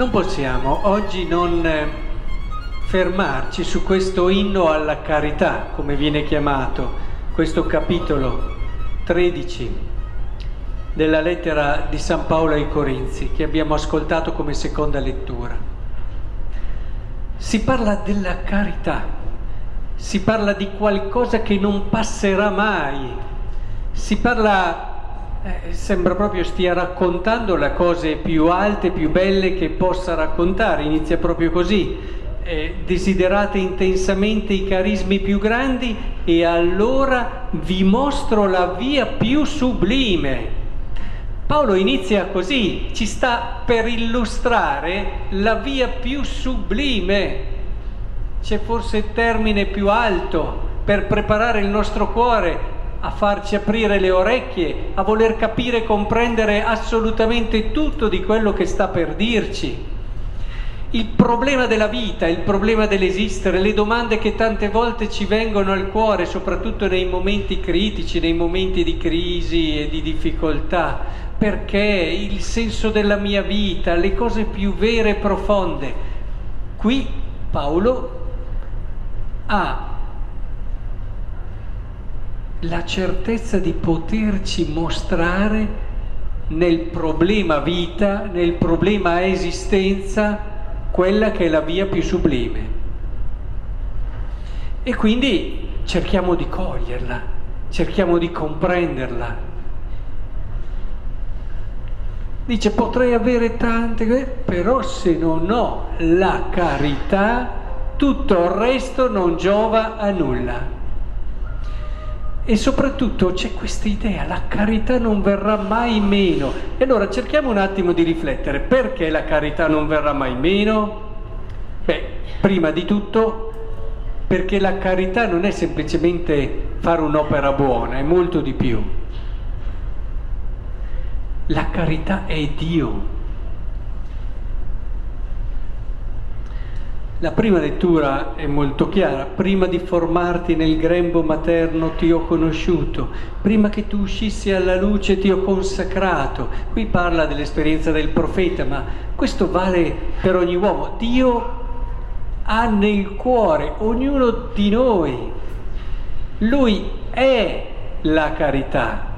non possiamo oggi non eh, fermarci su questo inno alla carità, come viene chiamato, questo capitolo 13 della lettera di San Paolo ai Corinzi che abbiamo ascoltato come seconda lettura. Si parla della carità, si parla di qualcosa che non passerà mai, si parla eh, sembra proprio stia raccontando le cose più alte, più belle che possa raccontare, inizia proprio così. Eh, desiderate intensamente i carismi più grandi e allora vi mostro la via più sublime. Paolo inizia così, ci sta per illustrare la via più sublime. C'è forse il termine più alto per preparare il nostro cuore a farci aprire le orecchie, a voler capire e comprendere assolutamente tutto di quello che sta per dirci. Il problema della vita, il problema dell'esistere, le domande che tante volte ci vengono al cuore, soprattutto nei momenti critici, nei momenti di crisi e di difficoltà. Perché il senso della mia vita, le cose più vere e profonde. Qui Paolo ha la certezza di poterci mostrare nel problema vita, nel problema esistenza, quella che è la via più sublime. E quindi cerchiamo di coglierla, cerchiamo di comprenderla. Dice potrei avere tante, però se non ho la carità, tutto il resto non giova a nulla. E soprattutto c'è questa idea, la carità non verrà mai meno. E allora cerchiamo un attimo di riflettere, perché la carità non verrà mai meno? Beh, prima di tutto perché la carità non è semplicemente fare un'opera buona, è molto di più. La carità è Dio. La prima lettura è molto chiara, prima di formarti nel grembo materno ti ho conosciuto, prima che tu uscissi alla luce ti ho consacrato. Qui parla dell'esperienza del profeta, ma questo vale per ogni uomo. Dio ha nel cuore ognuno di noi, lui è la carità.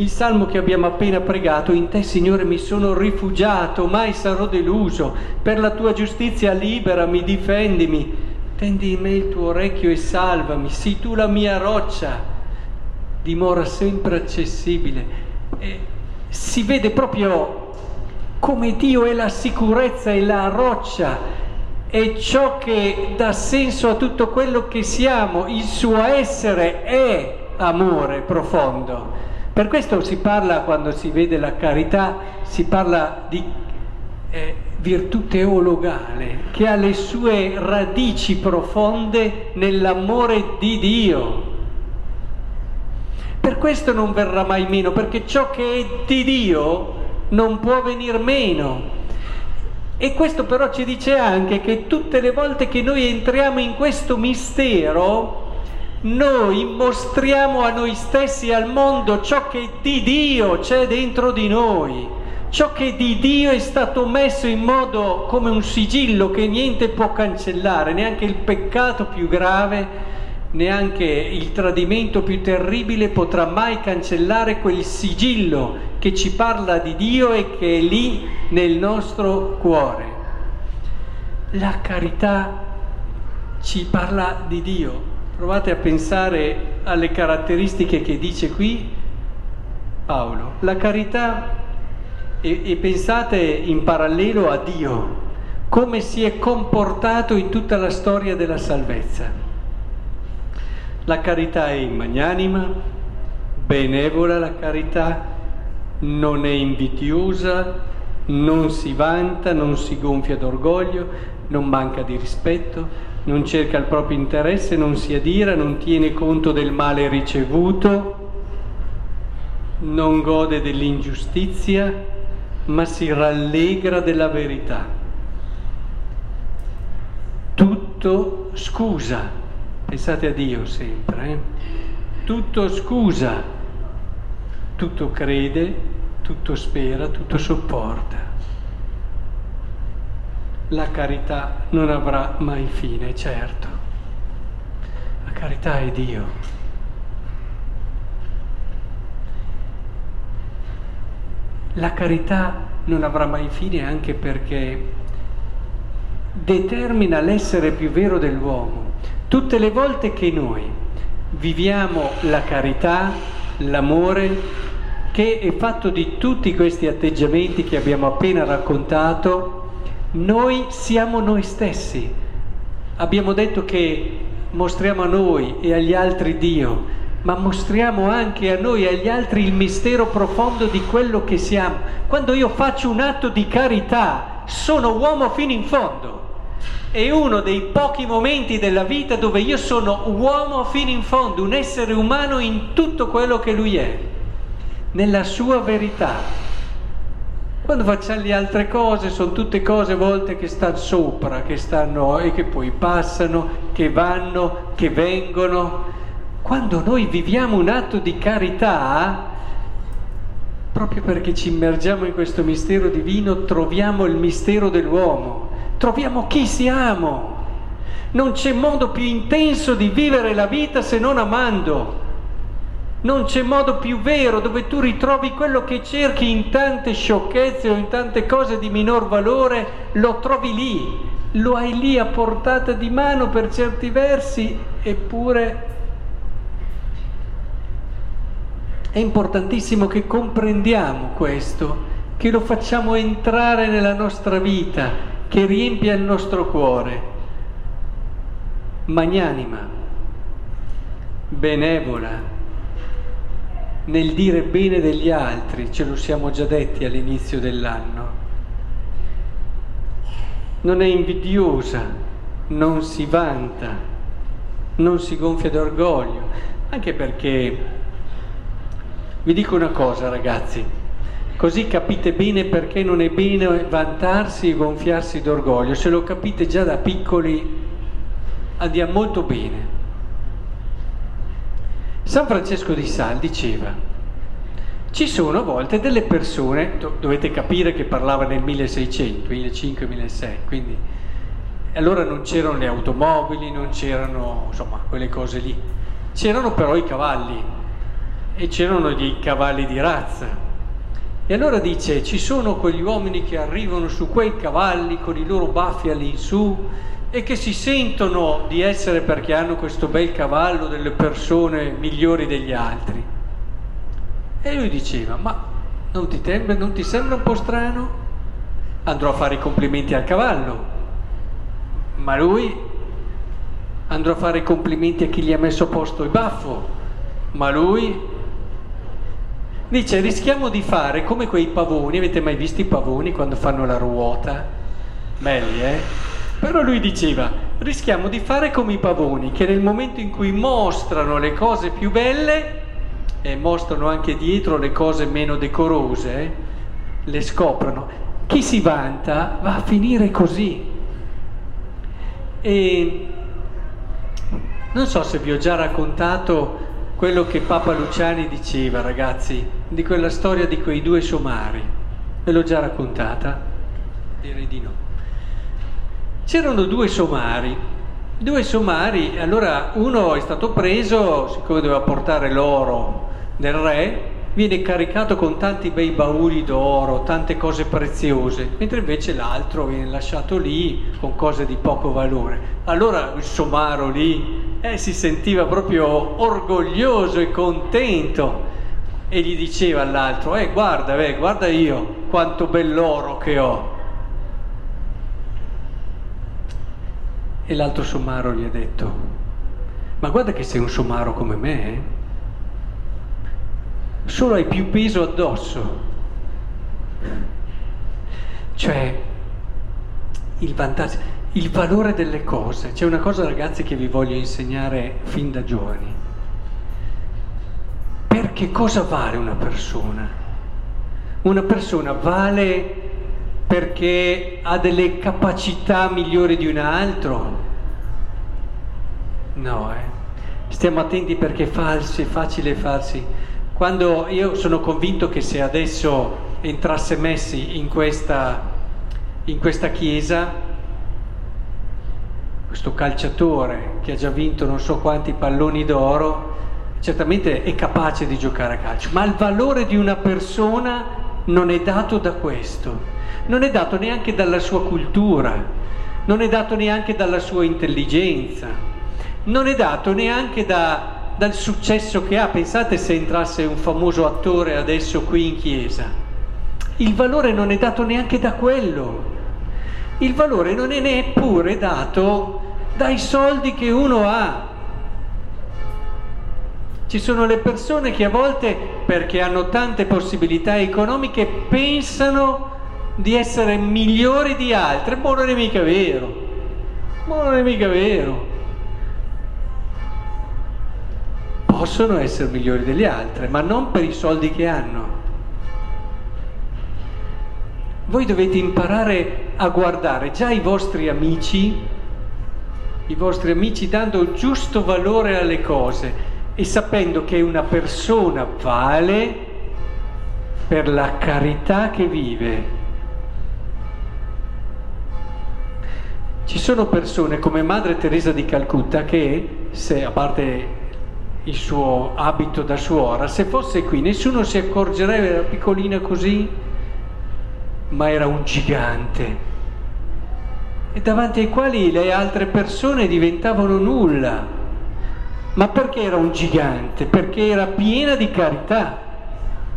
Il salmo che abbiamo appena pregato, in te Signore mi sono rifugiato, mai sarò deluso, per la tua giustizia liberami, difendimi, tendi in me il tuo orecchio e salvami, sii tu la mia roccia, dimora sempre accessibile. E si vede proprio come Dio è la sicurezza e la roccia, è ciò che dà senso a tutto quello che siamo, il suo essere è amore profondo. Per questo si parla, quando si vede la carità, si parla di eh, virtù teologale che ha le sue radici profonde nell'amore di Dio. Per questo non verrà mai meno, perché ciò che è di Dio non può venir meno. E questo però ci dice anche che tutte le volte che noi entriamo in questo mistero, noi mostriamo a noi stessi e al mondo ciò che di Dio c'è dentro di noi, ciò che di Dio è stato messo in modo come un sigillo che niente può cancellare, neanche il peccato più grave, neanche il tradimento più terribile potrà mai cancellare quel sigillo che ci parla di Dio e che è lì nel nostro cuore. La carità ci parla di Dio, Provate a pensare alle caratteristiche che dice qui Paolo. La carità e, e, pensate in parallelo a Dio, come si è comportato in tutta la storia della salvezza. La carità è magnanima, benevola la carità, non è invidiosa, non si vanta, non si gonfia d'orgoglio, non manca di rispetto, non cerca il proprio interesse, non si adira, non tiene conto del male ricevuto, non gode dell'ingiustizia, ma si rallegra della verità. Tutto scusa, pensate a Dio sempre, eh? tutto scusa, tutto crede, tutto spera, tutto sopporta. La carità non avrà mai fine, certo. La carità è Dio. La carità non avrà mai fine anche perché determina l'essere più vero dell'uomo. Tutte le volte che noi viviamo la carità, l'amore, che è fatto di tutti questi atteggiamenti che abbiamo appena raccontato, noi siamo noi stessi. Abbiamo detto che mostriamo a noi e agli altri Dio, ma mostriamo anche a noi e agli altri il mistero profondo di quello che siamo. Quando io faccio un atto di carità, sono uomo fino in fondo. È uno dei pochi momenti della vita dove io sono uomo fino in fondo, un essere umano in tutto quello che lui è, nella sua verità. Quando facciamo le altre cose sono tutte cose volte che stanno sopra, che stanno e che poi passano, che vanno, che vengono. Quando noi viviamo un atto di carità, proprio perché ci immergiamo in questo mistero divino, troviamo il mistero dell'uomo, troviamo chi siamo. Non c'è modo più intenso di vivere la vita se non amando. Non c'è modo più vero dove tu ritrovi quello che cerchi in tante sciocchezze o in tante cose di minor valore, lo trovi lì, lo hai lì a portata di mano per certi versi, eppure è importantissimo che comprendiamo questo, che lo facciamo entrare nella nostra vita, che riempia il nostro cuore. Magnanima, benevola nel dire bene degli altri, ce lo siamo già detti all'inizio dell'anno. Non è invidiosa, non si vanta, non si gonfia d'orgoglio, anche perché vi dico una cosa ragazzi, così capite bene perché non è bene vantarsi e gonfiarsi d'orgoglio, se lo capite già da piccoli andiamo molto bene. San Francesco di Sal diceva, ci sono a volte delle persone, dovete capire che parlava nel 1600, 1500-1600, quindi allora non c'erano le automobili, non c'erano insomma quelle cose lì, c'erano però i cavalli e c'erano dei cavalli di razza. E allora dice, ci sono quegli uomini che arrivano su quei cavalli con i loro baffi all'insù e che si sentono di essere perché hanno questo bel cavallo delle persone migliori degli altri. E lui diceva, ma non ti, tem- non ti sembra un po' strano? Andrò a fare i complimenti al cavallo. Ma lui andrò a fare i complimenti a chi gli ha messo a posto il baffo. Ma lui dice rischiamo di fare come quei pavoni, avete mai visto i pavoni quando fanno la ruota? Belli, eh? Però lui diceva, rischiamo di fare come i pavoni, che nel momento in cui mostrano le cose più belle e mostrano anche dietro le cose meno decorose, le scoprono. Chi si vanta va a finire così. E non so se vi ho già raccontato quello che Papa Luciani diceva, ragazzi, di quella storia di quei due somari. Ve l'ho già raccontata? Direi di no. C'erano due somari, due somari, allora uno è stato preso, siccome doveva portare l'oro del re, viene caricato con tanti bei bauli d'oro, tante cose preziose, mentre invece l'altro viene lasciato lì con cose di poco valore. Allora il somaro lì eh, si sentiva proprio orgoglioso e contento e gli diceva all'altro, eh guarda, eh, guarda io quanto bell'oro che ho. E l'altro somaro gli ha detto, ma guarda che sei un somaro come me, eh? solo hai più peso addosso. Cioè, il vantaggio, il valore delle cose. C'è una cosa ragazzi che vi voglio insegnare fin da giovani. Perché cosa vale una persona? Una persona vale perché ha delle capacità migliori di un altro? No, eh. Stiamo attenti perché è falso, è facile farsi. Quando io sono convinto che se adesso entrasse Messi in questa, in questa chiesa, questo calciatore che ha già vinto non so quanti palloni d'oro, certamente è capace di giocare a calcio, ma il valore di una persona non è dato da questo, non è dato neanche dalla sua cultura, non è dato neanche dalla sua intelligenza, non è dato neanche da, dal successo che ha. Pensate se entrasse un famoso attore adesso qui in chiesa. Il valore non è dato neanche da quello. Il valore non è neppure dato dai soldi che uno ha. Ci sono le persone che a volte, perché hanno tante possibilità economiche, pensano di essere migliori di altre, ma non è mica vero, ma non è mica vero. Possono essere migliori degli altri, ma non per i soldi che hanno. Voi dovete imparare a guardare già i vostri amici, i vostri amici dando il giusto valore alle cose e sapendo che una persona vale per la carità che vive. Ci sono persone come Madre Teresa di Calcutta che, se a parte il suo abito da suora, se fosse qui nessuno si accorgerebbe, era piccolina così, ma era un gigante. E davanti ai quali le altre persone diventavano nulla. Ma perché era un gigante? Perché era piena di carità.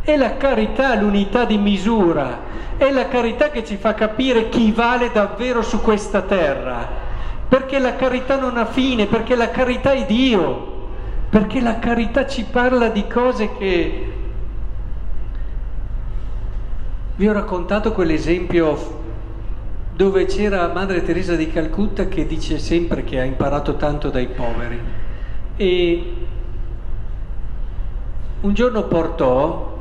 È la carità l'unità di misura è la carità che ci fa capire chi vale davvero su questa terra, perché la carità non ha fine, perché la carità è Dio, perché la carità ci parla di cose che... Vi ho raccontato quell'esempio dove c'era Madre Teresa di Calcutta che dice sempre che ha imparato tanto dai poveri e un giorno portò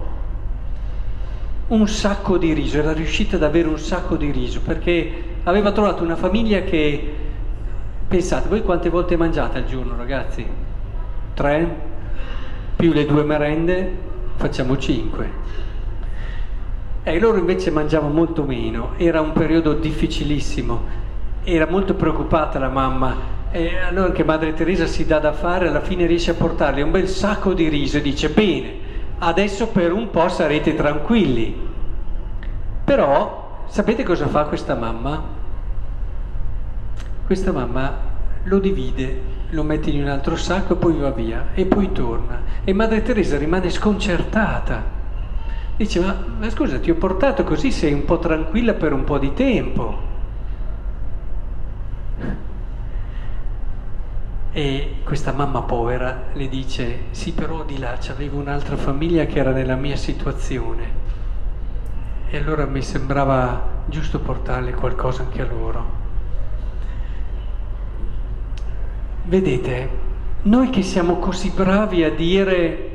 un sacco di riso, era riuscita ad avere un sacco di riso perché aveva trovato una famiglia che, pensate, voi quante volte mangiate al giorno ragazzi? Tre? Più le due merende facciamo cinque. E loro invece mangiavano molto meno, era un periodo difficilissimo, era molto preoccupata la mamma e allora che Madre Teresa si dà da fare, alla fine riesce a portarle un bel sacco di riso e dice bene, adesso per un po' sarete tranquilli. Però sapete cosa fa questa mamma? Questa mamma lo divide, lo mette in un altro sacco e poi va via e poi torna. E Madre Teresa rimane sconcertata. Dice, ma, ma scusa, ti ho portato così, sei un po' tranquilla per un po' di tempo. E questa mamma povera le dice, sì però di là c'avevo un'altra famiglia che era nella mia situazione e allora mi sembrava giusto portarle qualcosa anche a loro. Vedete, noi che siamo così bravi a dire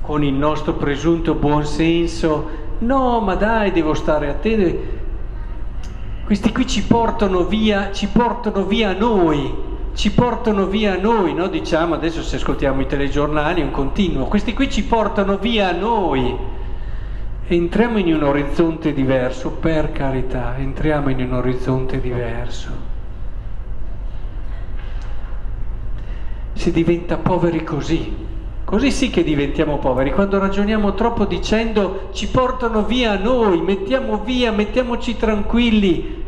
con il nostro presunto buonsenso, no ma dai devo stare a te, questi qui ci portano via, ci portano via noi ci portano via noi, no? diciamo adesso se ascoltiamo i telegiornali è un continuo, questi qui ci portano via noi. Entriamo in un orizzonte diverso, per carità, entriamo in un orizzonte diverso. Si diventa poveri così, così sì che diventiamo poveri, quando ragioniamo troppo dicendo ci portano via noi, mettiamo via, mettiamoci tranquilli,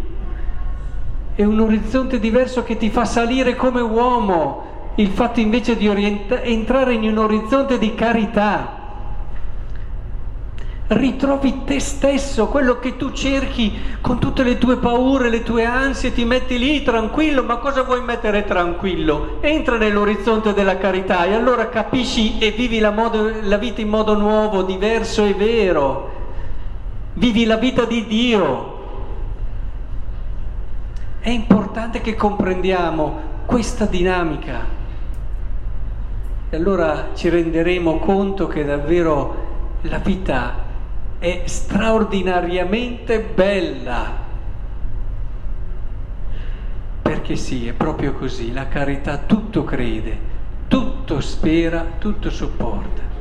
è un orizzonte diverso che ti fa salire come uomo, il fatto invece di orienta- entrare in un orizzonte di carità. Ritrovi te stesso, quello che tu cerchi con tutte le tue paure, le tue ansie, ti metti lì tranquillo, ma cosa vuoi mettere tranquillo? Entra nell'orizzonte della carità e allora capisci e vivi la, modo, la vita in modo nuovo, diverso e vero. Vivi la vita di Dio, è importante che comprendiamo questa dinamica e allora ci renderemo conto che davvero la vita è straordinariamente bella. Perché sì, è proprio così, la carità tutto crede, tutto spera, tutto sopporta.